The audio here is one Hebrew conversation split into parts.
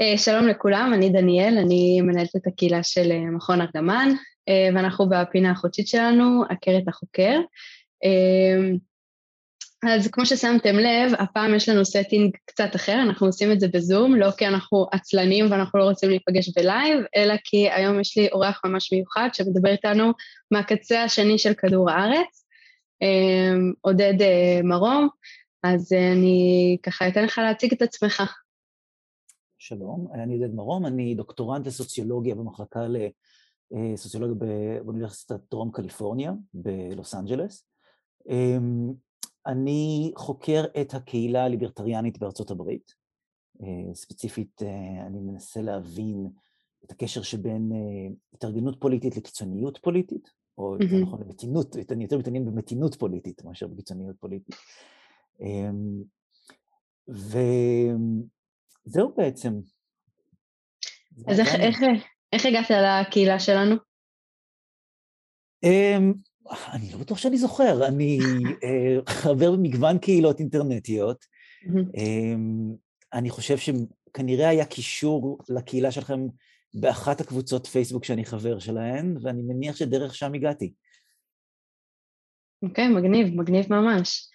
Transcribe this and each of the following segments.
אה, שלום לכולם, אני דניאל, אני מנהלת את הקהילה של אה, מכון ארגמן, אה, ואנחנו בפינה החודשית שלנו, הכר את החוקר. אז כמו ששמתם לב, הפעם יש לנו setting קצת אחר, אנחנו עושים את זה בזום, לא כי אנחנו עצלנים ואנחנו לא רוצים להיפגש בלייב, אלא כי היום יש לי אורח ממש מיוחד שמדבר איתנו מהקצה השני של כדור הארץ, עודד מרום, אז אני ככה אתן לך להציג את עצמך. שלום, אני עודד מרום, אני דוקטורנט לסוציולוגיה במחלקה לסוציולוגיה באוניברסיטת דרום קליפורניה בלוס אנג'לס. אמ, אני חוקר את הקהילה הליברטריאנית בארצות הברית. אה, ספציפית, אה, אני מנסה להבין את הקשר שבין אה, התארגנות פוליטית לקיצוניות פוליטית, או יותר נכון למתינות, אני יותר מתעניין במתינות פוליטית מאשר בקיצוניות פוליטית. אמ, ו... זהו בעצם. אז איך, איך, איך הגעת לקהילה שלנו? Um, אני לא בטוח שאני זוכר, אני uh, חבר במגוון קהילות אינטרנטיות. um, אני חושב שכנראה היה קישור לקהילה שלכם באחת הקבוצות פייסבוק שאני חבר שלהן, ואני מניח שדרך שם הגעתי. אוקיי, okay, מגניב, מגניב ממש.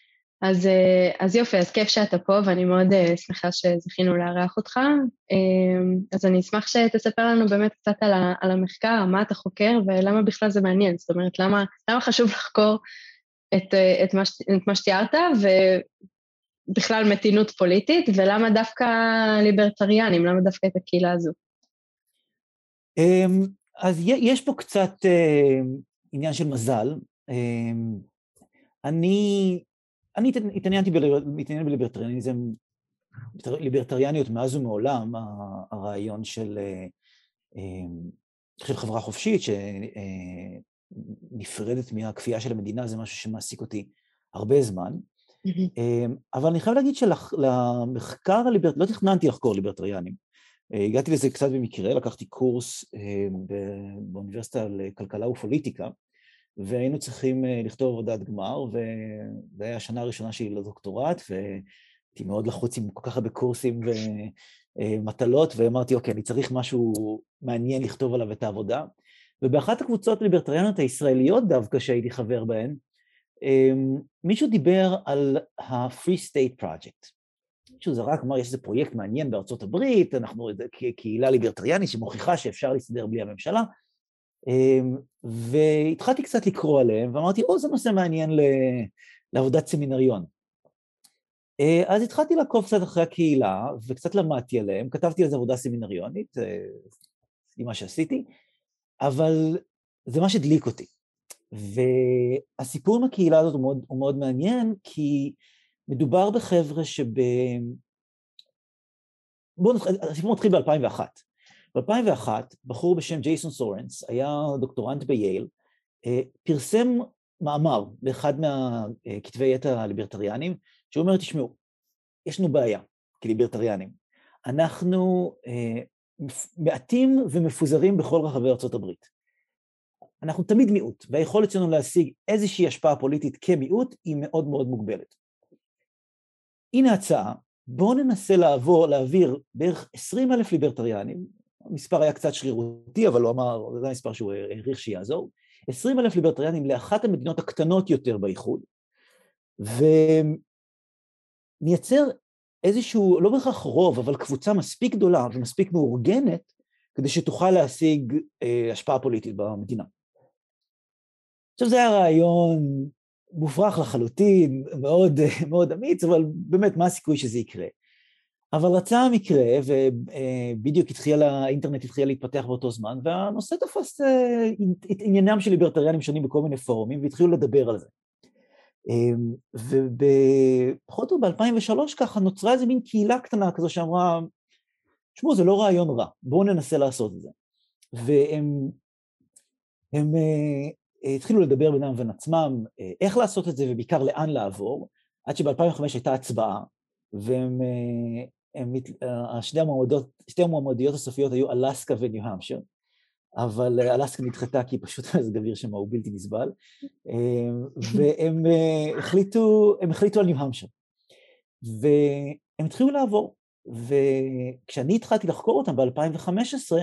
אז, אה, אז יופי, אז כיף שאתה פה, ואני מאוד אה, שמחה שזכינו לארח אותך. אה, אז אני אשמח שתספר לנו באמת קצת על, ה, על המחקר, מה אתה חוקר ולמה בכלל זה מעניין. זאת אומרת, למה, למה חשוב לחקור את, את, מה, את מה שתיארת, ובכלל מתינות פוליטית, ולמה דווקא ליברטריאנים, למה דווקא את הקהילה הזו? אמ, אז יש פה קצת עניין של מזל. אמ, אני אני התעניינתי בליברטריאניזם, ליברטריאניות מאז ומעולם, הרעיון של, אה, אה, של חברה חופשית שנפרדת אה, מהכפייה של המדינה, זה משהו שמעסיק אותי הרבה זמן. אבל אני חייב להגיד שלמחקר הליברטריאני, לא תכננתי לחקור ליברטריאנים. הגעתי לזה קצת במקרה, לקחתי קורס באוניברסיטה לכלכלה ופוליטיקה, והיינו צריכים אה, לכתוב עבודת גמר, וזו הייתה השנה הראשונה שלי לדוקטורט, והייתי מאוד לחוץ עם כל כך הרבה קורסים ומטלות, ואמרתי, אוקיי, אני צריך משהו מעניין לכתוב עליו את העבודה. ובאחת הקבוצות הליברטריאניות הישראליות דווקא, שהייתי חבר בהן, אמ, מישהו דיבר על ה-Free State Project. מישהו זרק, אמר, יש איזה פרויקט מעניין בארצות הברית, אנחנו קהילה ליברטריאנית שמוכיחה שאפשר להסתדר בלי הממשלה, והתחלתי קצת לקרוא עליהם, ואמרתי, או, זה נושא מעניין לעבודת סמינריון. אה, אז התחלתי לעקוב קצת אחרי הקהילה, וקצת למדתי עליהם, כתבתי על זה עבודה סמינריונית, אה, מה שעשיתי, אבל זה מה שהדליק אותי. והסיפור עם הקהילה הזאת הוא מאוד, הוא מאוד מעניין, כי מדובר בחבר'ה שב... בואו נתחיל, הסיפור מתחיל ב-2001. ב-2001 בחור בשם ג'ייסון סורנס, היה דוקטורנט בייל, אה, פרסם מאמר באחד מהכתבי עת הליברטריאנים, שהוא אומר, תשמעו, יש לנו בעיה כליברטריאנים. אנחנו אה, מעטים ומפוזרים בכל רחבי ארה"ב. אנחנו תמיד מיעוט, והיכולת שלנו להשיג איזושהי השפעה פוליטית כמיעוט היא מאוד מאוד מוגבלת. הנה הצעה, בואו ננסה לעבור, להעביר בערך 20 אלף ליברטריאנים, המספר היה קצת שרירותי, אבל הוא אמר, זה המספר שהוא העריך שיעזור, 20 אלף ליברטריאנים לאחת המדינות הקטנות יותר באיחוד, ונייצר איזשהו, לא בהכרח רוב, אבל קבוצה מספיק גדולה ומספיק מאורגנת, כדי שתוכל להשיג אה, השפעה פוליטית במדינה. עכשיו זה היה רעיון מופרך לחלוטין, מאוד, מאוד אמיץ, אבל באמת, מה הסיכוי שזה יקרה? אבל רצה המקרה, ובדיוק התחיל, האינטרנט התחיל להתפתח באותו זמן, והנושא תפס אה, את עניינם של ליברטריאנים שונים בכל מיני פורומים, והתחילו לדבר על זה. אמ, ופחות או ב-2003 ככה נוצרה איזה מין קהילה קטנה כזו שאמרה, תשמעו, זה לא רעיון רע, בואו ננסה לעשות את זה. והם הם, uh, התחילו לדבר בינם ובין עצמם uh, איך לעשות את זה ובעיקר לאן לעבור, עד שב-2005 הייתה הצבעה, והם אה, שתי המועמדות, שתי המועמדיות הסופיות היו אלסקה וניו-המשר, אבל אה, אלסקה נדחתה כי פשוט המזג אוויר שם הוא בלתי נסבל, אה, והם החליטו, הם החליטו על ניו-המשר. והם התחילו לעבור, וכשאני התחלתי לחקור אותם ב-2015,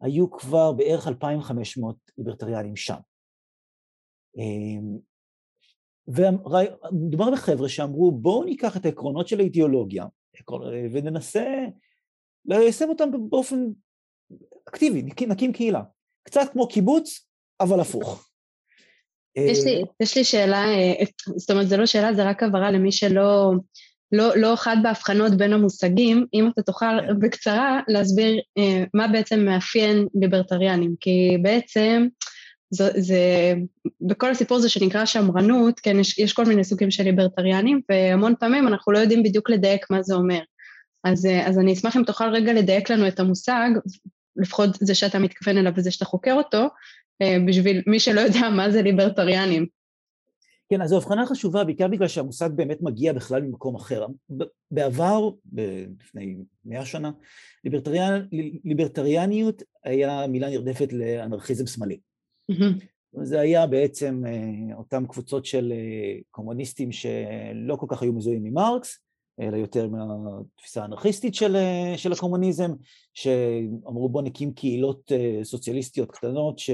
היו כבר בערך 2,500 ליברטריאנים שם. ומדובר בחבר'ה שאמרו, בואו ניקח את העקרונות של האידיאולוגיה וננסה ליישם אותם באופן אקטיבי, נקים קהילה. קצת כמו קיבוץ, אבל הפוך. יש לי, יש לי שאלה, אה, זאת אומרת, זו לא שאלה, זה רק הבהרה למי שלא לא, לא חד בהבחנות בין המושגים, אם אתה תוכל כן. בקצרה להסביר אה, מה בעצם מאפיין ליברטריאנים, כי בעצם זה, זה, בכל הסיפור הזה שנקרא שמרנות, כן, יש, יש כל מיני סוגים של ליברטריאנים, והמון פעמים אנחנו לא יודעים בדיוק לדייק מה זה אומר. אז, אז אני אשמח אם תוכל רגע לדייק לנו את המושג, לפחות זה שאתה מתכוון אליו וזה שאתה חוקר אותו, אה, בשביל מי שלא יודע מה זה ליברטריאנים. כן, אז זו הבחנה חשובה, בעיקר בגלל שהמושג באמת מגיע בכלל ממקום אחר. בעבר, לפני מאה שנה, ליברטריאנ, ליברטריאניות היה מילה נרדפת לאנרכיזם שמאלי. Mm-hmm. זה היה בעצם אה, אותן קבוצות של אה, קומוניסטים שלא כל כך היו מזוהים ממרקס, אלא יותר מהתפיסה האנרכיסטית של, אה, של הקומוניזם, שאמרו בוא נקים קהילות סוציאליסטיות קטנות ש...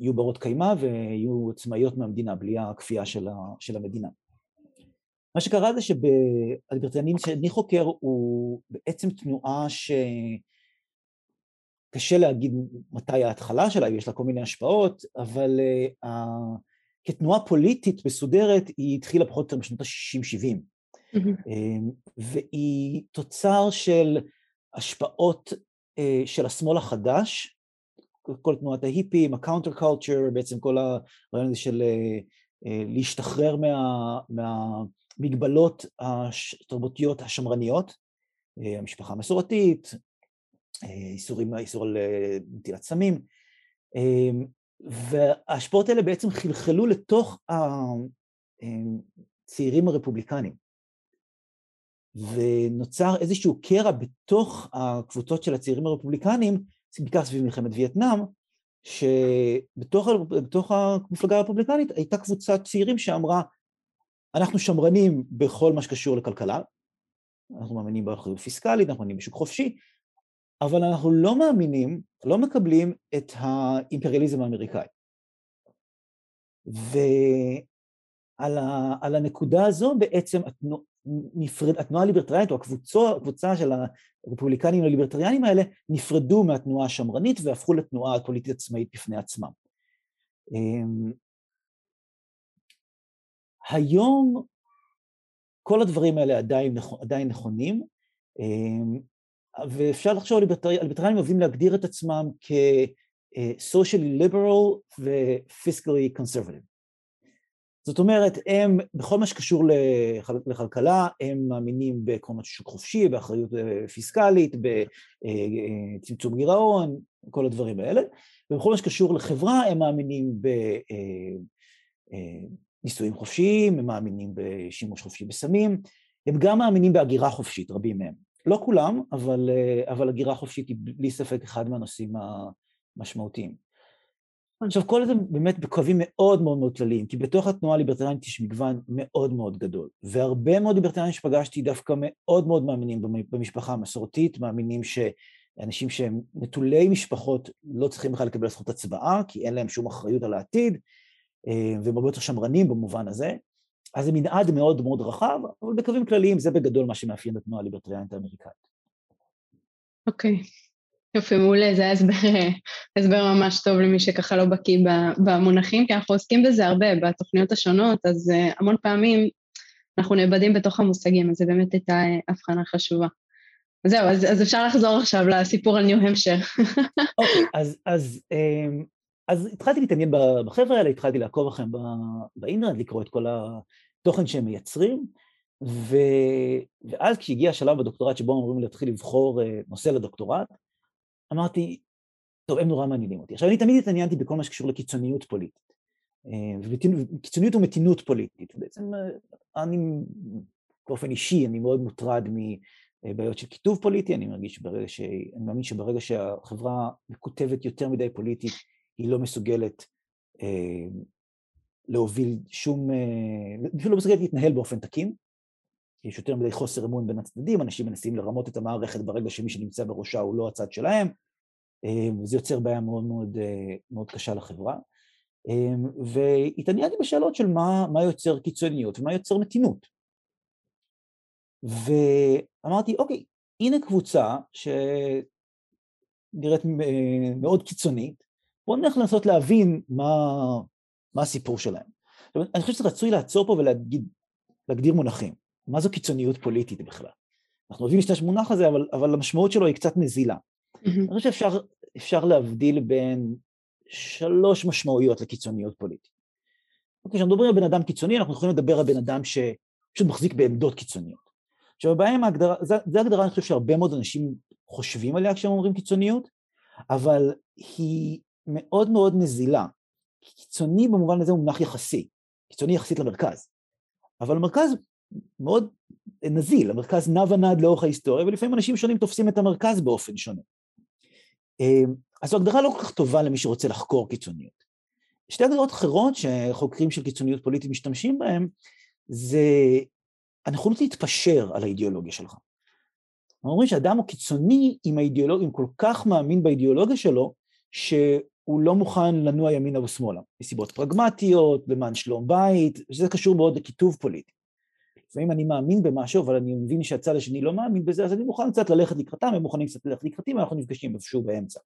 יהיו ברות קיימא ויהיו עצמאיות מהמדינה, בלי הכפייה של, ה, של המדינה. מה שקרה זה שבליברטריאנים שאני חוקר הוא בעצם תנועה שקשה להגיד מתי ההתחלה שלה, יש לה כל מיני השפעות, אבל אה, כתנועה פוליטית מסודרת היא התחילה פחות או יותר בשנות ה-60-70, mm-hmm. והיא תוצר של השפעות אה, של השמאל החדש, כל תנועת ההיפים, ה counter culture, בעצם כל הרעיון הזה של אה, להשתחרר מה, מהמגבלות התרבותיות השמרניות, המשפחה המסורתית, איסורים, איסור על נטילת סמים, וההשפעות האלה בעצם חלחלו לתוך הצעירים הרפובליקנים. ונוצר איזשהו קרע בתוך הקבוצות של הצעירים הרפובליקנים, בעיקר סביב מלחמת וייטנאם, שבתוך המפלגה הרפובליקנית הייתה קבוצת צעירים שאמרה, אנחנו שמרנים בכל מה שקשור לכלכלה, אנחנו מאמינים באחריות פיסקלית, אנחנו מאמינים בשוק חופשי, אבל אנחנו לא מאמינים, לא מקבלים את האימפריאליזם האמריקאי. ועל הנקודה הזו בעצם נפרד, התנועה הליברטריאנית או הקבוצה, הקבוצה של הרפובליקנים הליברטריאנים האלה נפרדו מהתנועה השמרנית והפכו לתנועה הפוליטית עצמאית בפני עצמם. אמ, היום כל הדברים האלה עדיין, עדיין נכונים, אמ, ואפשר לחשוב על ליברטריאנים אוהבים להגדיר את עצמם כ-socially liberal ו-fiscally conservative. זאת אומרת, הם, בכל מה שקשור לכלכלה, הם מאמינים בעקרונות של שוק חופשי, באחריות אה, פיסקלית, בצמצום אה, גירעון, כל הדברים האלה, ובכל מה שקשור לחברה, הם מאמינים בנישואים אה, חופשיים, הם מאמינים בשימוש חופשי בסמים, הם גם מאמינים בהגירה חופשית, רבים מהם. לא כולם, אבל, אבל הגירה חופשית היא בלי ספק אחד מהנושאים המשמעותיים. עכשיו, כל זה באמת בקווים מאוד מאוד מאוד כלליים, כי בתוך התנועה הליברטריאנית יש מגוון מאוד מאוד גדול, והרבה מאוד ליברטריאנים שפגשתי דווקא מאוד מאוד מאמינים במשפחה המסורתית, מאמינים שאנשים שהם נטולי משפחות לא צריכים בכלל לקבל זכות הצבעה, כי אין להם שום אחריות על העתיד, אה, והם הרבה יותר שמרנים במובן הזה. אז זה מנעד מאוד מאוד רחב, אבל בקווים כלליים זה בגדול מה שמאפיין את התנועה הליברטריאנית האמריקאית. אוקיי. Okay. יופי, מעולה, זה הסבר, הסבר ממש טוב למי שככה לא בקיא במונחים, כי אנחנו עוסקים בזה הרבה בתוכניות השונות, אז uh, המון פעמים אנחנו נאבדים בתוך המושגים, אז זה באמת הייתה uh, הבחנה חשובה. זהו, אז, אז אפשר לחזור עכשיו לסיפור על ניו-המשר. אוקיי, okay, אז, אז, um, אז התחלתי להתעניין בחבר'ה האלה, התחלתי לעקוב אחריהם באינטרנט, לקרוא את כל התוכן שהם מייצרים, ו... ואז כשהגיע השלב בדוקטורט שבו אמורים להתחיל לבחור uh, נושא לדוקטורט, אמרתי, טוב, הם נורא מעניינים אותי. עכשיו, אני תמיד התעניינתי בכל מה שקשור לקיצוניות פוליטית. אה, קיצוניות ומתינות פוליטית. בעצם אה, אני, באופן אישי, אני מאוד מוטרד מבעיות של כיתוב פוליטי, אני מרגיש ברגע ש... אני מאמין שברגע שהחברה מקוטבת יותר מדי פוליטית, היא לא מסוגלת אה, להוביל שום... אפילו לא מסוגלת להתנהל באופן תקין. יש יותר מדי חוסר אמון בין הצדדים, אנשים מנסים לרמות את המערכת ברגע שמי שנמצא בראשה הוא לא הצד שלהם, וזה יוצר בעיה מאוד מאוד, מאוד קשה לחברה. והתעניינתי בשאלות של מה, מה יוצר קיצוניות ומה יוצר מתינות. ואמרתי, אוקיי, הנה קבוצה שנראית מאוד קיצונית, בואו נלך לנסות להבין מה, מה הסיפור שלהם. אני חושב שזה רצוי לעצור פה ולהגדיר מונחים. מה זו קיצוניות פוליטית בכלל? אנחנו אוהבים להשתמש במונח הזה, אבל, אבל המשמעות שלו היא קצת נזילה. Mm-hmm. אני חושב שאפשר להבדיל בין שלוש משמעויות לקיצוניות פוליטית. אוקיי, כשאנחנו מדברים על בן אדם קיצוני, אנחנו יכולים לדבר על בן אדם שפשוט מחזיק בעמדות קיצוניות. עכשיו, בהם ההגדרה, זו הגדרה, אני חושב שהרבה מאוד אנשים חושבים עליה כשהם אומרים קיצוניות, אבל היא מאוד מאוד נזילה. קיצוני במובן הזה הוא מונח יחסי, קיצוני יחסית למרכז. אבל המרכז מאוד נזיל, המרכז נע ונד לאורך ההיסטוריה, ולפעמים אנשים שונים תופסים את המרכז באופן שונה. אמ, אז זו הגדרה לא כל כך טובה למי שרוצה לחקור קיצוניות. שתי הגדרות אחרות שחוקרים של קיצוניות פוליטית משתמשים בהן, זה הנכונות להתפשר על האידיאולוגיה שלך. אומרים שאדם הוא קיצוני עם האידיאולוגיה, אם כל כך מאמין באידיאולוגיה שלו, שהוא לא מוכן לנוע ימינה ושמאלה, מסיבות פרגמטיות, למען שלום בית, שזה קשור מאוד לכיתוב פוליטי. לפעמים אני מאמין במשהו, אבל אני מבין שהצד השני לא מאמין בזה, אז אני מוכן קצת ללכת לקראתם, הם מוכנים קצת ללכת לקראתי, ואנחנו נפגשים איפשהו באמצע.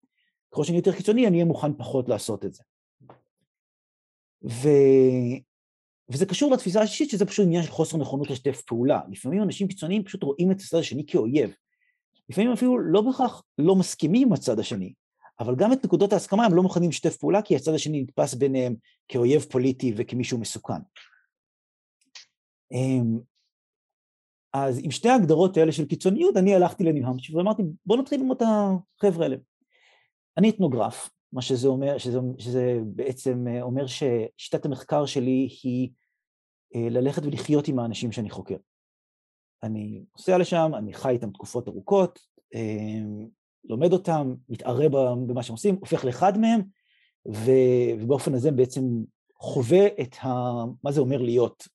ככל שאני יותר קיצוני, אני אהיה מוכן פחות לעשות את זה. ו... וזה קשור לתפיסה השישית, שזה פשוט עניין של חוסר נכונות לשתף פעולה. לפעמים אנשים קיצוניים פשוט רואים את הצד השני כאויב. לפעמים אפילו לא בהכרח לא מסכימים עם הצד השני, אבל גם את נקודות ההסכמה הם לא מוכנים לשתף פעולה, כי הצד השני נתפס ביניהם כאויב פוליטי וכמישהו מסוכן. אמ, אז עם שתי ההגדרות האלה של קיצוניות, אני הלכתי לניו-המפשיר ואמרתי, בוא נתחיל ללמוד את החבר'ה האלה. אני אתנוגרף, מה שזה אומר, שזה, שזה בעצם אומר ששיטת המחקר שלי היא אה, ללכת ולחיות עם האנשים שאני חוקר. אני נוסע לשם, אני חי איתם תקופות ארוכות, אמ, לומד אותם, מתערה במה שהם עושים, הופך לאחד מהם, ובאופן הזה בעצם חווה את ה... מה זה אומר להיות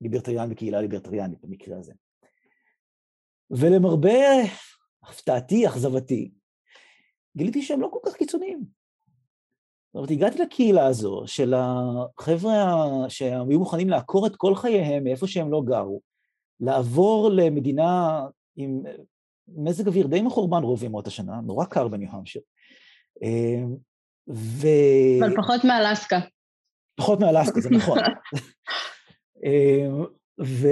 ליברטריאן וקהילה ליברטריאנית במקרה הזה. ולמרבה הפתעתי, אכזבתי, גיליתי שהם לא כל כך קיצוניים. זאת אומרת, הגעתי לקהילה הזו של החבר'ה שהיו מוכנים לעקור את כל חייהם מאיפה שהם לא גרו, לעבור למדינה עם מזג אוויר די מחורבן רוב ימות השנה, נורא קר בניו-המשיר. אמ, ו... אבל פחות מאלסקה. פחות מאלסקה, זה נכון. אמ, ו...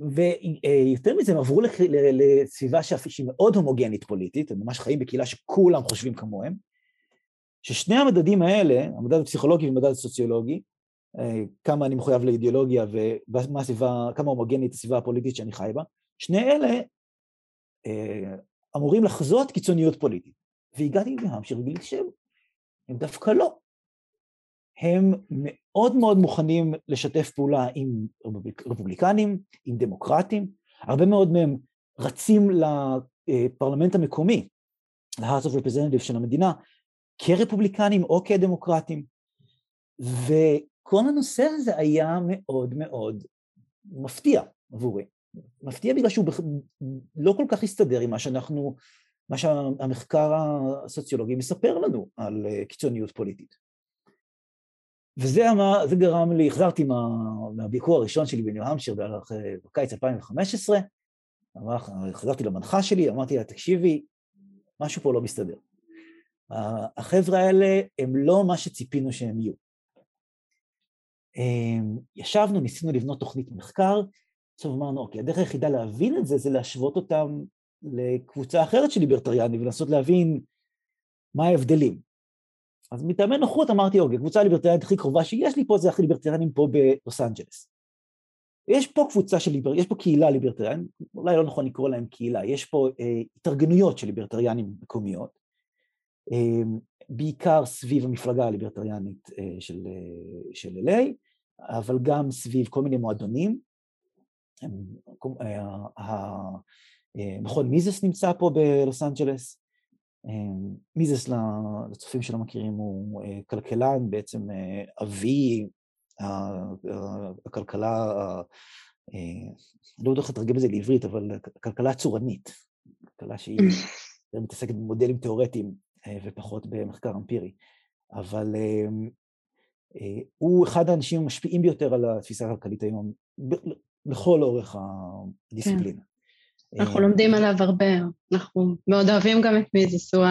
ויותר מזה, הם עברו לסביבה שהיא מאוד הומוגנית פוליטית, הם ממש חיים בקהילה שכולם חושבים כמוהם, ששני המדדים האלה, המדד הפסיכולוגי והמדד הסוציולוגי, אה, כמה אני מחויב לאידיאולוגיה ומה הסביבה, כמה הומוגנית הסביבה הפוליטית שאני חי בה, שני אלה אה, אמורים לחזות קיצוניות פוליטית. והגעתי להמשך וגיליתי שהם דווקא לא. הם מאוד מאוד מוכנים לשתף פעולה עם רפובליקנים, עם דמוקרטים, הרבה מאוד מהם רצים לפרלמנט המקומי, ל-House of Representatives של המדינה, כרפובליקנים או כדמוקרטים. וכל הנושא הזה היה מאוד מאוד מפתיע עבורי. מפתיע בגלל שהוא לא כל כך הסתדר עם מה שאנחנו, מה שהמחקר הסוציולוגי מספר לנו על אה, קיצוניות פוליטית. וזה מה, זה גרם לי, החזרתי מה, מהביקור הראשון שלי בניו בערך אה, בקיץ 2015, אמר, חזרתי למנחה שלי, אמרתי לה, תקשיבי, משהו פה לא מסתדר. החבר'ה האלה הם לא מה שציפינו שהם יהיו. אמ, ישבנו, ניסינו לבנות תוכנית מחקר, עכשיו אמרנו, אוקיי, הדרך היחידה להבין את זה, זה להשוות אותם לקבוצה אחרת של ליברטריאנים ולנסות להבין מה ההבדלים. אז מטעמי נוחות אמרתי, אוקיי, קבוצה הליברטריאנית הכי קרובה שיש לי פה זה הכי ליברטריאנים פה בלוס אנג'לס. יש פה קבוצה של ליברטריאנים, יש פה קהילה ליברטריאנית, אולי לא נכון לקרוא להם קהילה, יש פה אה, התארגנויות של ליברטריאנים מקומיות, אה, בעיקר סביב המפלגה הליברטריאנית אה, של, אה, של LA, אבל גם סביב כל מיני מועדונים. אה, אה, מכון מיזס נמצא פה בלוס אנג'לס, אמ, מיזס לצופים שלא מכירים הוא אה, כלכלן, בעצם אה, אבי הכלכלה לא יודע איך לתרגם את זה לעברית, אבל כלכלה צורנית, כלכלה שהיא מתעסקת במודלים תיאורטיים ופחות במחקר אמפירי, אבל הוא אחד האנשים המשפיעים ביותר על התפיסה הכלכלית היום, לכל אורך הדיסציפלינה. כן. אנחנו לומדים עליו הרבה, אנחנו מאוד אוהבים גם את מיזוס, הוא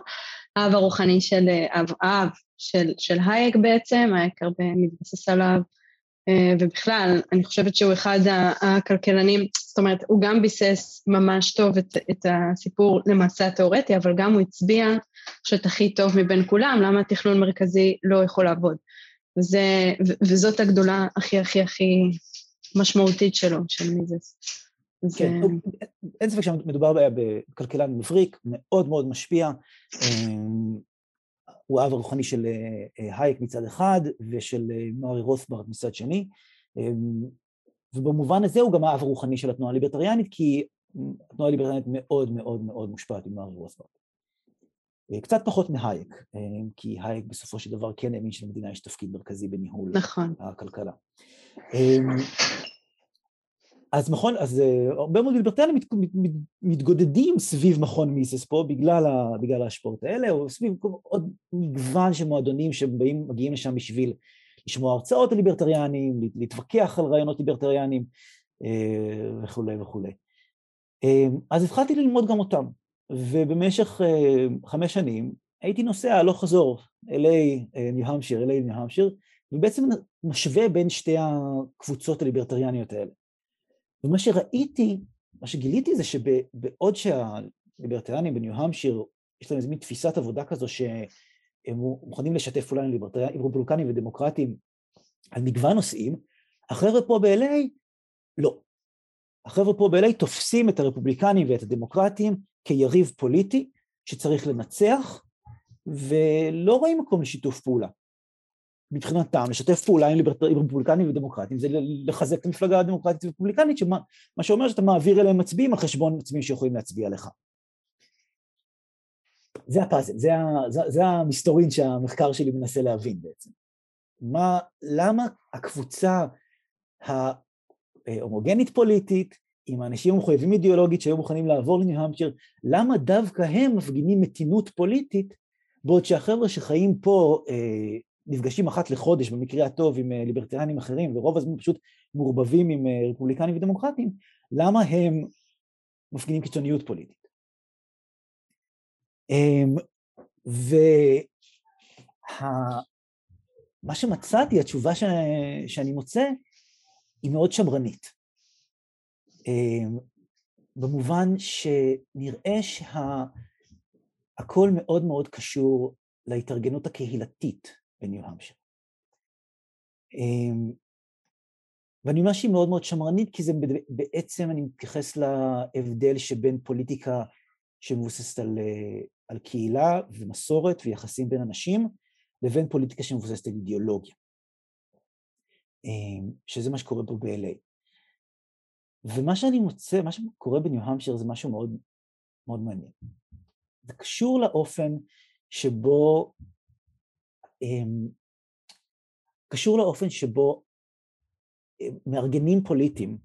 האב הרוחני של, אב, אב של, של הייק בעצם, הייק הרבה מתבסס עליו, אה, ובכלל, אני חושבת שהוא אחד הכלכלנים, זאת אומרת, הוא גם ביסס ממש טוב את, את הסיפור למעשה התיאורטי, אבל גם הוא הצביע שאת הכי טוב מבין כולם, למה התכנון מרכזי לא יכול לעבוד. וזה, וזאת הגדולה הכי הכי הכי משמעותית שלו, של מיזס. כן, אין ספק שמדובר בכלכלן מבריק, מאוד מאוד משפיע. אמ, הוא האב הרוחני של אה, הייק מצד אחד ושל אה, מארי רוסברט מצד שני. ובמובן הזה הוא גם האב הרוחני של התנועה הליברטריאנית, כי התנועה הליברטריאנית מאוד מאוד מאוד מושפעת ממארי רוסברט. אה, קצת פחות מהייק, כי הייק בסופו של דבר כן האמין שלמדינה יש תפקיד מרכזי בניהול נכון. הכלכלה. אז מכון, אז אה, הרבה מאוד ליברטריאנים מת, מת, מת, מתגודדים סביב מכון מיסס פה בגלל, ה, בגלל ההשפעות האלה, או סביב עוד מגוון של מועדונים שמגיעים לשם בשביל לשמוע הרצאות לליברטריאנים, להתווכח על רעיונות ליברטריאנים אה, וכולי וכולי. אה, אז התחלתי ללמוד גם אותם, ובמשך חמש שנים הייתי נוסע הלוך חזור אלי ניו המשיר, אלי ניו המשיר, ובעצם משווה בין שתי הקבוצות הליברטריאניות האלה. ומה שראיתי, מה שגיליתי זה שבעוד שהליברטריאנים בניו המשיר, יש להם איזו מין תפיסת עבודה כזו שהם מוכנים לשתף פעולה עם רפובליקנים ודמוקרטים על מגוון נושאים, החבר'ה פה ב-LA, לא. החבר'ה פה ב-LA תופסים את הרפובליקנים ואת הדמוקרטים כיריב פוליטי שצריך לנצח, ולא רואים מקום לשיתוף פעולה. מבחינתם לשתף פעולה עם, ליברט... עם רפובליקנים ודמוקרטים זה לחזק את המפלגה הדמוקרטית ורפובליקנית, שמה שאומר שאתה מעביר אליהם מצביעים על חשבון מצביעים שיכולים להצביע לך. זה הפאזל, זה, זה, זה המסתורין שהמחקר שלי מנסה להבין בעצם. מה, למה הקבוצה ההומוגנית פוליטית, עם האנשים המחויבים אידיאולוגית שהיו מוכנים לעבור לניו המשיר, למה דווקא הם מפגינים מתינות פוליטית, בעוד שהחבר'ה שחיים פה אה, נפגשים אחת לחודש במקרה הטוב עם אה, ליברטריאנים אחרים, ורוב הזמן פשוט מעורבבים עם אה, רפובליקנים ודמוקרטים, למה הם מפגינים קיצוניות פוליטית? אמ, ומה שמצאתי, התשובה ש... שאני מוצא, היא מאוד שמרנית. אמ, במובן שנראה שהכל מאוד מאוד קשור להתארגנות הקהילתית בניו המשיר. אמ, ואני אומר שהיא מאוד מאוד שמרנית, כי זה בעצם, אני מתייחס להבדל שבין פוליטיקה שמבוססת על, אה, על קהילה ומסורת ויחסים בין אנשים, לבין פוליטיקה שמבוססת על אידיאולוגיה, אמ, שזה מה שקורה פה ב-LA. ומה שאני מוצא, מה שקורה בניו המשיר זה משהו מאוד מאוד מעניין. זה קשור לאופן שבו קשור לאופן שבו אה, מארגנים פוליטיים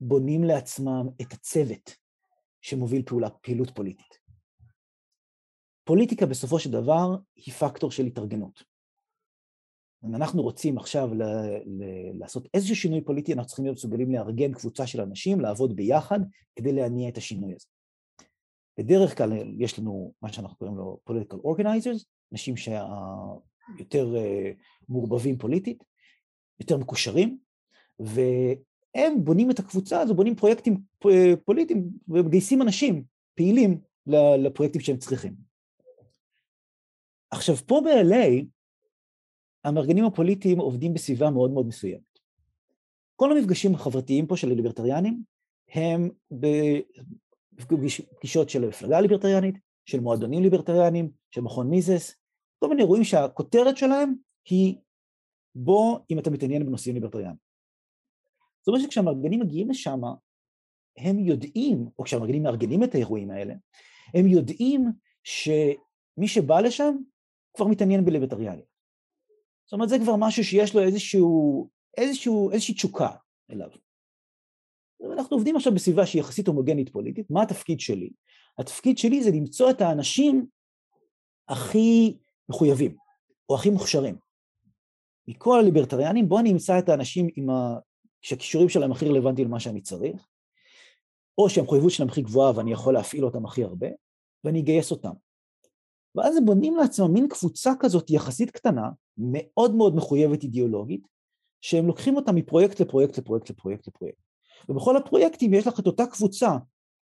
בונים לעצמם את הצוות שמוביל פעולה, פעילות פוליטית. פוליטיקה בסופו של דבר היא פקטור של התארגנות. אם אנחנו רוצים עכשיו ל- ל- לעשות איזשהו שינוי פוליטי, אנחנו צריכים להיות מסוגלים לארגן קבוצה של אנשים, לעבוד ביחד כדי להניע את השינוי הזה. בדרך כלל יש לנו מה שאנחנו קוראים לו political organizers, אנשים שיותר אה, מעורבבים פוליטית, יותר מקושרים, והם בונים את הקבוצה הזו, בונים פרויקטים פוליטיים ומגייסים אנשים פעילים לפרויקטים שהם צריכים. עכשיו, פה ב-LA, המארגנים הפוליטיים עובדים בסביבה מאוד מאוד מסוימת. כל המפגשים החברתיים פה של הליברטריאנים הם בפגישות של המפלגה הליברטריאנית, של מועדונים ליברטריאנים, של מכון מיזס, כל מיני אירועים שהכותרת שלהם היא בוא אם אתה מתעניין בנושאים ליברטריאנים. זאת אומרת שכשהמארגנים מגיעים לשם, הם יודעים, או כשהמארגנים מארגנים את האירועים האלה, הם יודעים שמי שבא לשם כבר מתעניין בליברטריאנים. זאת אומרת, זה כבר משהו שיש לו איזשהו, איזשהו, איזושהי תשוקה, אליו. אנחנו עובדים עכשיו בסביבה שהיא יחסית הומוגנית פוליטית, מה התפקיד שלי? התפקיד שלי זה למצוא את האנשים הכי מחויבים, או הכי מוכשרים. מכל הליברטריאנים, בואו נמצא את האנשים עם ה... שהכישורים שלהם הכי רלוונטיים למה שאני צריך, או שהמחויבות שלהם הכי גבוהה ואני יכול להפעיל אותם הכי הרבה, ואני אגייס אותם. ואז הם בונים לעצמם מין קבוצה כזאת יחסית קטנה, מאוד מאוד מחויבת אידיאולוגית, שהם לוקחים אותה מפרויקט לפרויקט לפרויקט לפרויקט לפרויקט. ובכל הפרויקטים יש לך את אותה קבוצה,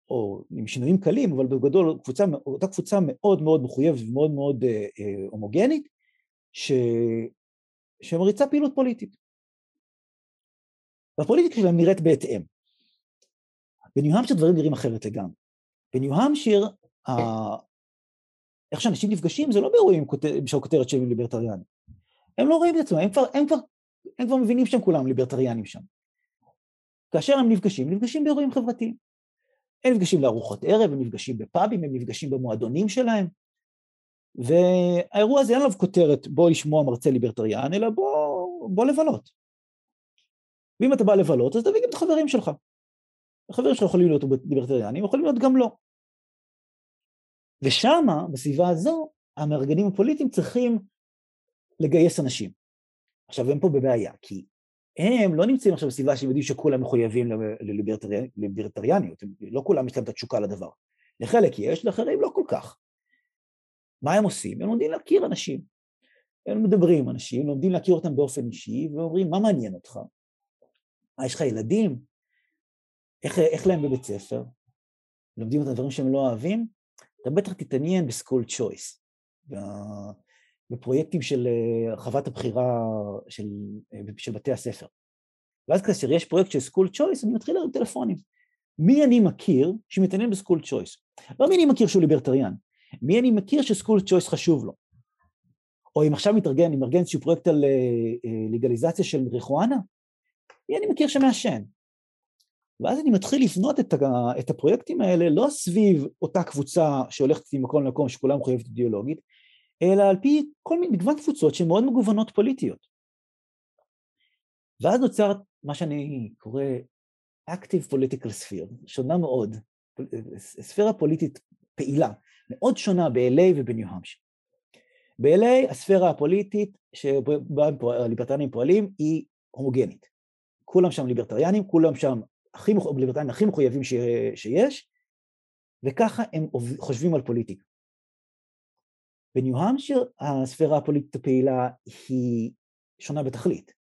או עם שינויים קלים, אבל בגדול קבוצה, אותה קבוצה מאוד מאוד מחויבת ומאוד מאוד אה, אה, הומוגנית, ש... שמריצה פעילות פוליטית. והפוליטיקה שלהם נראית בהתאם. בניו המשיר דברים נראים אחרת לגמרי. בניו המשיר, איך שאנשים נפגשים זה לא באירועים שהכותרת שהם ליברטריאנים. הם לא רואים את עצמם, הם כבר, הם, כבר, הם כבר מבינים שהם כולם ליברטריאנים שם. כאשר הם נפגשים, נפגשים באירועים חברתיים. הם נפגשים לארוחות ערב, הם נפגשים בפאבים, הם נפגשים במועדונים שלהם. והאירוע הזה אין עליו כותרת בוא לשמוע מרצה ליברטריאן, אלא בוא, בוא לבלות. ואם אתה בא לבלות, אז תביא גם את החברים שלך. החברים שלך יכולים להיות ליברטריאנים, יכולים להיות גם לא. ושמה, בסביבה הזו, המארגנים הפוליטיים צריכים לגייס אנשים. עכשיו, הם פה בבעיה, כי הם לא נמצאים עכשיו בסביבה שהם יודעים שכולם מחויבים לליברטריאניות, לא כולם יש להם את התשוקה לדבר. לחלק יש, לאחרים לא כל כך. מה הם עושים? הם לומדים להכיר אנשים. הם מדברים עם אנשים, לומדים להכיר אותם באופן אישי, ואומרים, מה מעניין אותך? מה, יש לך ילדים? איך, איך להם בבית ספר? לומדים את הדברים שהם לא אוהבים? אתה בטח תתעניין ב school choice, בפרויקטים של אה, הרחבת הבחירה של, אה, של בתי הספר. ואז כאשר יש פרויקט של school choice, אני מתחיל להרים טלפונים. מי אני מכיר שמתעניין ב school choice? לא מי אני מכיר שהוא ליברטריאן, מי אני מכיר ש school choice חשוב לו. או אם עכשיו מתארגן, אני מארגן איזשהו פרויקט על אה, לגליזציה של מריחואנה, מי אני מכיר שמעשן. ואז אני מתחיל לבנות את, את הפרויקטים האלה לא סביב אותה קבוצה שהולכת ממקום למקום שכולם מחויבת אידיאולוגית, אלא על פי כל מיני מגוון קבוצות שהן מאוד מגוונות פוליטיות. ואז נוצר מה שאני קורא Active Political Sphere, שונה מאוד, ספירה פוליטית פעילה, מאוד שונה ב-LA ובניו המשי. ב-LA הספירה הפוליטית שבה הליברטריאנים פועלים היא הומוגנית. כולם שם ליברטריאנים, כולם שם הכי, ליברטריאנים הכי מחויבים ש, שיש, וככה הם חושבים על פוליטיקה. בניו המשיר הספירה הפוליטית הפעילה היא שונה בתכלית.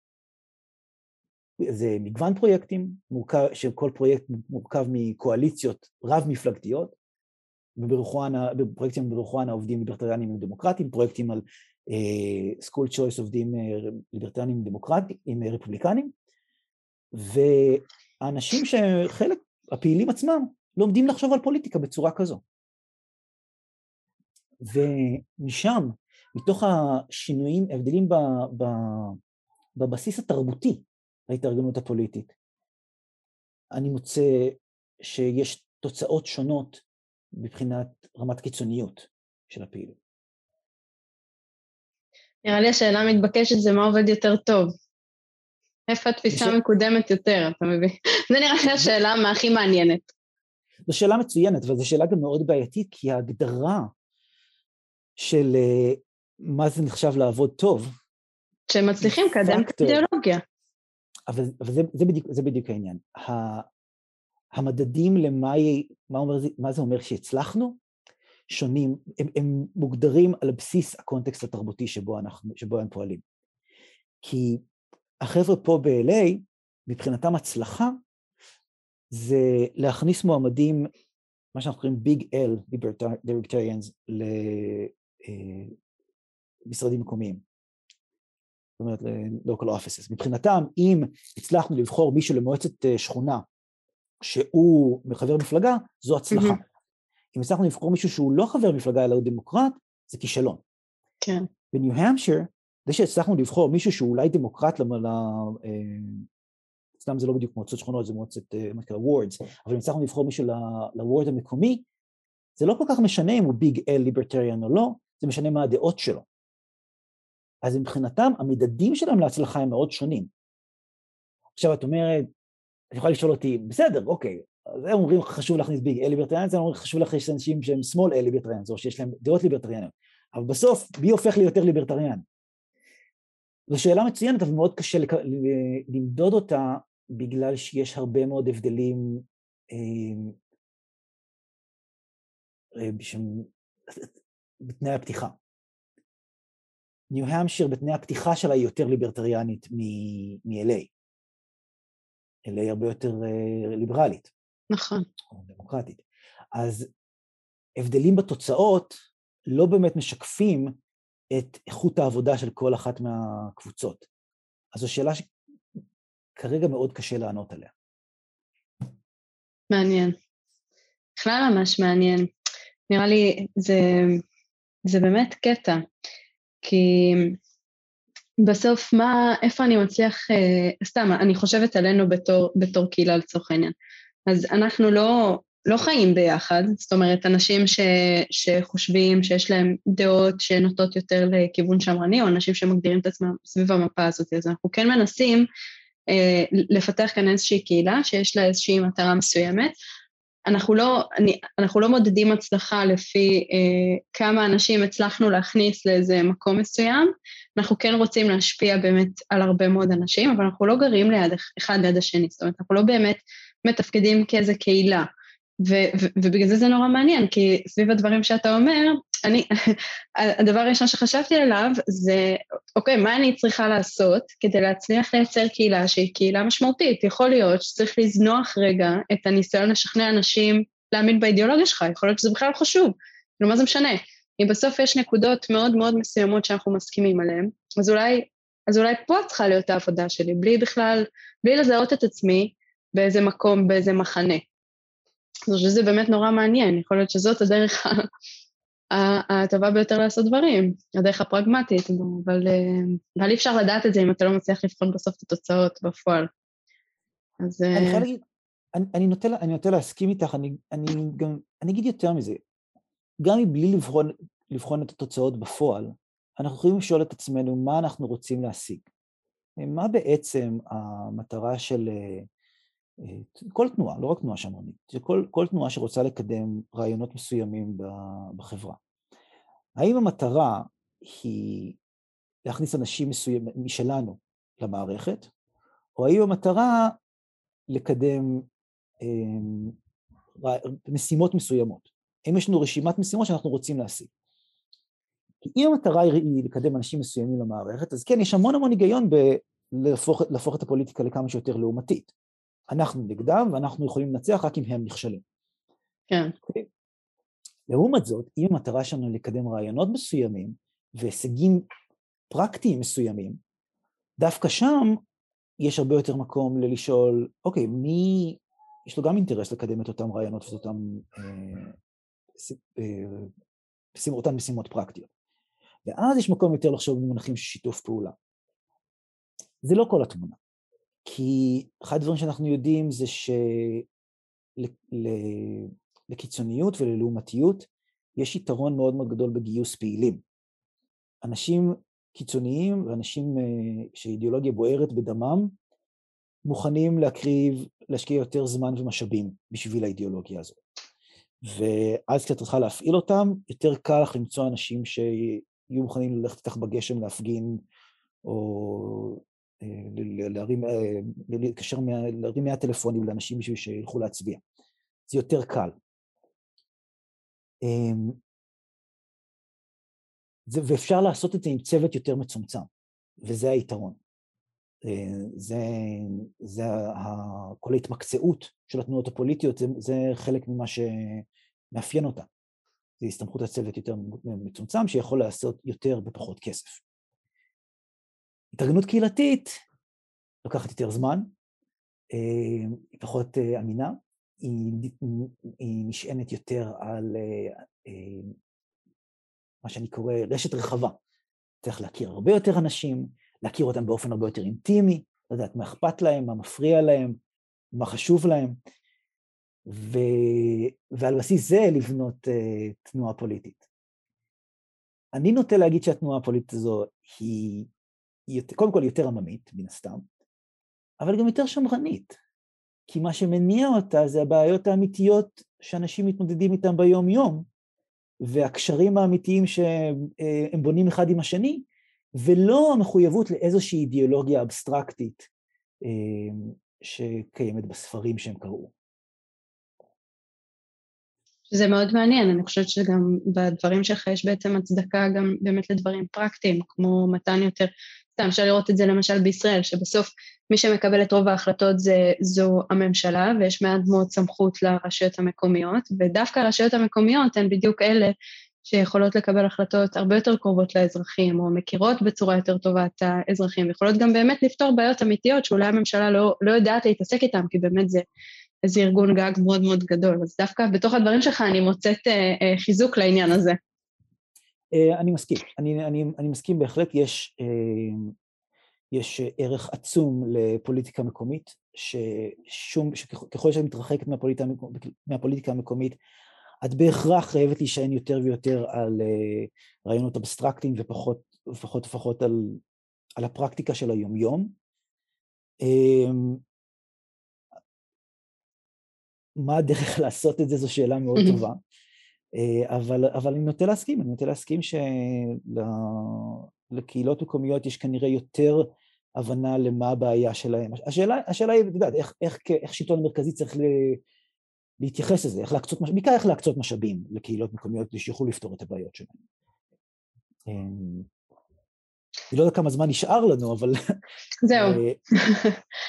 זה מגוון פרויקטים, מורכב, שכל פרויקט מורכב מקואליציות רב-מפלגתיות, בפרויקטים ברוחואנה עובדים ליברטריאנים ודמוקרטים, פרויקטים על uh, צ'וייס עובדים uh, ליברטריאנים דמוקרטים, עם uh, רפובליקנים, והאנשים שחלק, הפעילים עצמם, לומדים לחשוב על פוליטיקה בצורה כזו. ומשם, מתוך השינויים, הבדלים ב, ב, בבסיס התרבותי להתארגנות הפוליטית, אני מוצא שיש תוצאות שונות מבחינת רמת קיצוניות של הפעילות. נראה לי השאלה המתבקשת זה מה עובד יותר טוב. איפה התפיסה מקודמת יותר, אתה מבין? זה נראה לי השאלה הכי מעניינת. זו שאלה מצוינת, אבל זו שאלה גם מאוד בעייתית, כי ההגדרה של אה, מה זה נחשב לעבוד טוב... שהם מצליחים לקדם את האידיאולוגיה. אבל, אבל זה, זה, בדיוק, זה בדיוק העניין. המדדים למה מה אומר, מה זה אומר שהצלחנו, שונים, הם, הם מוגדרים על בסיס הקונטקסט התרבותי שבו, אנחנו, שבו הם פועלים. כי החבר'ה פה ב-LA, מבחינתם הצלחה, זה להכניס מועמדים, מה שאנחנו קוראים ביג אל, ליברטריאנס, למשרדים מקומיים. זאת אומרת, ל-local offices. מבחינתם, אם הצלחנו לבחור מישהו למועצת אה, שכונה שהוא חבר מפלגה, זו הצלחה. אם הצלחנו לבחור מישהו שהוא לא חבר מפלגה אלא הוא דמוקרט, זה כישלון. כן. בניו המפשייר, זה שהצלחנו לבחור מישהו שהוא אולי דמוקרט, אצלם זה לא בדיוק מועצות שכונות, זה מועצת, אה, מה שנקרא wards, אבל אם הצלחנו לבחור מישהו ל ward המקומי, זה לא כל כך משנה אם הוא big L ליברטריאן או לא, זה משנה מה הדעות שלו. אז מבחינתם, המדדים שלהם להצלחה הם מאוד שונים. עכשיו, את אומרת, את יכולה לשאול אותי, בסדר, אוקיי, אז הם אומרים חשוב להכניס ביג אל ליברטריאנס, הם אומרים חשוב להכניס אנשים שהם שמאל אל ליברטריאנס, או שיש להם דעות ליברטריאניות, אבל בסוף, מי הופך ליותר ליברטריאן? זו שאלה מצוינת, אבל מאוד קשה לק... למדוד אותה, בגלל שיש הרבה מאוד הבדלים אה, אה, בתנאי הפתיחה. ניו-המשיר בתנאי הפתיחה שלה היא יותר ליברטריאנית מ-LA. LA הרבה יותר uh, ליברלית. נכון. או דמוקרטית. אז הבדלים בתוצאות לא באמת משקפים את איכות העבודה של כל אחת מהקבוצות. אז זו שאלה שכרגע מאוד קשה לענות עליה. מעניין. בכלל ממש מעניין. נראה לי זה, זה באמת קטע, כי בסוף מה, איפה אני מצליח, אה, סתם, אני חושבת עלינו בתור, בתור קהילה לצורך העניין. אז אנחנו לא, לא חיים ביחד, זאת אומרת, אנשים ש, שחושבים שיש להם דעות שנוטות יותר לכיוון שמרני, או אנשים שמגדירים את עצמם סביב המפה הזאת, אז אנחנו כן מנסים אה, לפתח כאן איזושהי קהילה שיש לה איזושהי מטרה מסוימת, אנחנו לא, אני, אנחנו לא מודדים הצלחה לפי אה, כמה אנשים הצלחנו להכניס לאיזה מקום מסוים, אנחנו כן רוצים להשפיע באמת על הרבה מאוד אנשים, אבל אנחנו לא גרים ליד אחד ליד השני, זאת אומרת, אנחנו לא באמת מתפקדים כאיזה קהילה. ו- ו- ובגלל זה זה נורא מעניין, כי סביב הדברים שאתה אומר, אני, הדבר הראשון שחשבתי עליו זה, אוקיי, מה אני צריכה לעשות כדי להצליח לייצר קהילה שהיא קהילה משמעותית? יכול להיות שצריך לזנוח רגע את הניסיון לשכנע אנשים להאמין באידיאולוגיה שלך, יכול להיות שזה בכלל חשוב, כאילו מה זה משנה? אם בסוף יש נקודות מאוד מאוד מסוימות שאנחנו מסכימים עליהן, אז אולי, אז אולי פה צריכה להיות העבודה שלי, בלי בכלל, בלי לזהות את עצמי באיזה מקום, באיזה מחנה. אני חושבת שזה באמת נורא מעניין, יכול להיות שזאת הדרך הטובה ביותר לעשות דברים, הדרך הפרגמטית, אבל, אה, אבל אי אפשר לדעת את זה אם אתה לא מצליח לבחון בסוף את התוצאות בפועל. אז... אני אה, חייב להגיד, אני, אני, אני נוטה להסכים איתך, אני, אני גם, אני אגיד יותר מזה, גם מבלי לבחון, לבחון את התוצאות בפועל, אנחנו יכולים לשאול את עצמנו מה אנחנו רוצים להשיג. מה בעצם המטרה של אה, כל תנועה, לא רק תנועה שמרנית, זה כל, כל תנועה שרוצה לקדם רעיונות מסוימים בחברה. האם המטרה היא להכניס אנשים מסוימים משלנו למערכת, או האם המטרה לקדם אה, משימות מסוימות? האם יש לנו רשימת משימות שאנחנו רוצים להשיג? כי אם המטרה היא לקדם אנשים מסוימים למערכת, אז כן, יש המון המון היגיון בלהפוך את הפוליטיקה לכמה שיותר לעומתית. אנחנו נגדם ואנחנו יכולים לנצח רק אם הם נכשלים. כן. Okay. אוקיי? לעומת זאת, אם המטרה שלנו לקדם רעיונות מסוימים והישגים פרקטיים מסוימים, דווקא שם יש הרבה יותר מקום ללשאול, אוקיי, מי, יש לו גם אינטרס לקדם את אותם רעיונות ואת אותם, אה, אה, אותן משימות פרקטיות. ואז יש מקום יותר לחשוב במונחים של שיתוף פעולה. זה לא כל התמונה. כי אחד הדברים שאנחנו יודעים זה שלקיצוניות וללעומתיות יש יתרון מאוד מאוד גדול בגיוס פעילים. אנשים קיצוניים ואנשים אה, שאידיאולוגיה בוערת בדמם, מוכנים להקריב, להשקיע יותר זמן ומשאבים בשביל האידיאולוגיה הזאת. ואז כשאת צריכה להפעיל אותם, יותר קל לך למצוא אנשים שיהיו מוכנים ללכת איתך בגשם להפגין, או להתקשר, להרים 100 טלפונים לאנשים בשביל שילכו להצביע. זה יותר קל. אמ, זה, ואפשר לעשות את זה עם צוות יותר מצומצם, וזה היתרון. אה, זה, זה ה, כל ההתמקצעות של התנועות הפוליטיות, זה, זה חלק ממה שמאפיין אותה. זה הסתמכות על צוות יותר מצומצם, שיכול לעשות יותר בפחות כסף. התארגנות קהילתית לוקחת יותר זמן, אה, היא פחות אה, אמינה, היא, היא נשענת יותר על אה, מה שאני קורא רשת רחבה. צריך להכיר הרבה יותר אנשים, להכיר אותם באופן הרבה יותר אינטימי, לדעת מה אכפת להם, מה מפריע להם, מה חשוב להם, ו... ועל בסיס זה לבנות uh, תנועה פוליטית. אני נוטה להגיד שהתנועה הפוליטית הזו היא קודם כל יותר עממית, מן הסתם, אבל גם יותר שמרנית. כי מה שמניע אותה זה הבעיות האמיתיות שאנשים מתמודדים איתן ביום-יום, והקשרים האמיתיים שהם בונים אחד עם השני, ולא המחויבות לאיזושהי אידיאולוגיה אבסטרקטית שקיימת בספרים שהם קראו. זה מאוד מעניין, אני חושבת שגם בדברים שלך יש בעצם הצדקה גם באמת לדברים פרקטיים, כמו מתן יותר, סתם אפשר לראות את זה למשל בישראל, שבסוף מי שמקבל את רוב ההחלטות זה, זו הממשלה, ויש מעט מאוד סמכות לרשויות המקומיות, ודווקא הרשויות המקומיות הן בדיוק אלה שיכולות לקבל החלטות הרבה יותר קרובות לאזרחים, או מכירות בצורה יותר טובה את האזרחים, יכולות גם באמת לפתור בעיות אמיתיות שאולי הממשלה לא, לא יודעת להתעסק איתן, כי באמת זה איזה ארגון גג מאוד מאוד גדול. אז דווקא בתוך הדברים שלך אני מוצאת אה, אה, חיזוק לעניין הזה. אה, אני מסכים, אני, אני, אני מסכים בהחלט, יש, אה, יש ערך עצום לפוליטיקה מקומית, ששום, שככל שאת מתרחקת מהפוליטיקה, מהפוליטיקה המקומית, את בהכרח חייבת להישען יותר ויותר על אה, רעיונות אבסטרקטיים ופחות ופחות ופחות על, על הפרקטיקה של היומיום. אמ, מה הדרך לעשות את זה זו שאלה מאוד טובה, אבל, אבל אני נוטה להסכים, אני נוטה להסכים שלקהילות מקומיות יש כנראה יותר הבנה למה הבעיה שלהם. השאלה, השאלה היא, את יודעת, איך, איך, איך שלטון מרכזי צריך ל... להתייחס לזה, איך להקצות, בעיקר איך להקצות משאבים לקהילות מקומיות כדי שיוכלו לפתור את הבעיות שלהם. אמ, אני לא יודע כמה זמן נשאר לנו, אבל... זהו, אה,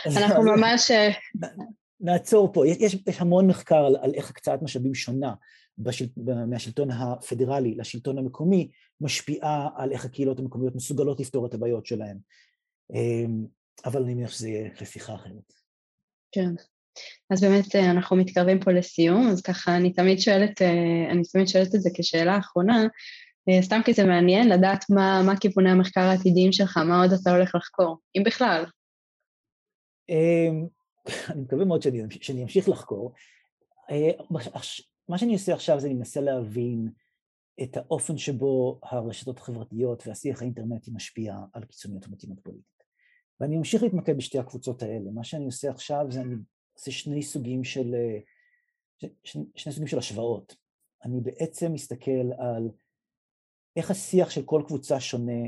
אנחנו ממש... אה, נעצור פה, יש, יש המון מחקר על, על איך הקצאת משאבים שונה בשל, מהשלטון הפדרלי לשלטון המקומי, משפיעה על איך הקהילות המקומיות מסוגלות לפתור את הבעיות שלהן. אמ, אבל אני מניח שזה יהיה לשיחה אחרת. כן. אז באמת אה, אנחנו מתקרבים פה לסיום, אז ככה אני תמיד שואלת, אה, אני תמיד שואלת את זה כשאלה אחרונה, אה, סתם כי זה מעניין לדעת מה, מה כיווני המחקר העתידיים שלך, מה עוד אתה הולך לחקור, אם בכלל. אמ, אני מקווה מאוד שאני, שאני אמשיך לחקור. מה שאני עושה עכשיו זה אני מנסה להבין את האופן שבו הרשתות החברתיות והשיח האינטרנטי משפיע על קיצוניות ומתאימות פוליטית. ואני אמשיך להתמקד בשתי הקבוצות האלה. מה שאני עושה עכשיו זה אני עושה שני סוגים של, שני, שני סוגים של השוואות. אני בעצם מסתכל על איך השיח של כל קבוצה שונה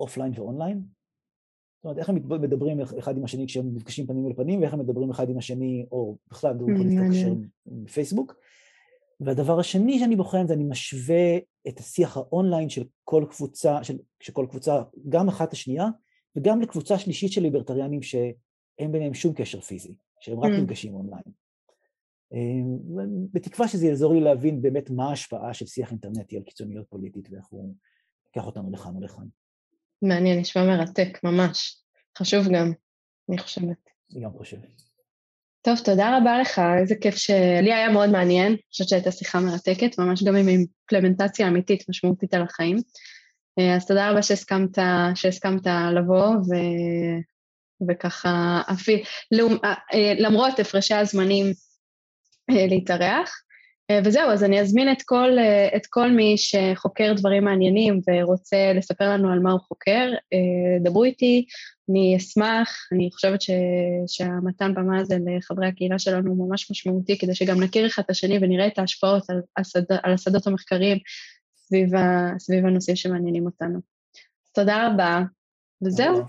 אופליין ואונליין. זאת אומרת, איך הם מדברים אחד עם השני כשהם נפגשים פנים אל פנים, ואיך הם מדברים אחד עם השני, או בכלל, הם יכולים להתקשר בפייסבוק. והדבר השני שאני בוחן זה אני משווה את השיח האונליין של כל קבוצה, של, של כל קבוצה, גם אחת השנייה, וגם לקבוצה שלישית של ליברטריאנים שאין ביניהם שום קשר פיזי, שהם רק mm. נפגשים אונליין. אמ, בתקווה שזה יעזור לי להבין באמת מה ההשפעה של שיח אינטרנטי על קיצוניות פוליטית ואיך הוא ייקח אותנו לכאן ולכאן. מעניין, נשמע מרתק, ממש. חשוב גם, אני חושבת. אני גם חושב. טוב, תודה רבה לך, איזה כיף שלי היה מאוד מעניין, אני חושבת שהייתה שיחה מרתקת, ממש גם עם אימפלמנטציה אמיתית משמעותית על החיים. אה, אז תודה רבה שהסכמת, שהסכמת לבוא, ו... וככה, אפילו, אה, למרות הפרשי הזמנים, אה, להתארח. וזהו, אז אני אזמין את כל, את כל מי שחוקר דברים מעניינים ורוצה לספר לנו על מה הוא חוקר, דברו איתי, אני אשמח, אני חושבת ש, שהמתן במה הזה לחברי הקהילה שלנו הוא ממש משמעותי, כדי שגם נכיר אחד את השני ונראה את ההשפעות על, השד, על השדות המחקריים סביב, סביב הנושאים שמעניינים אותנו. תודה רבה, וזהו.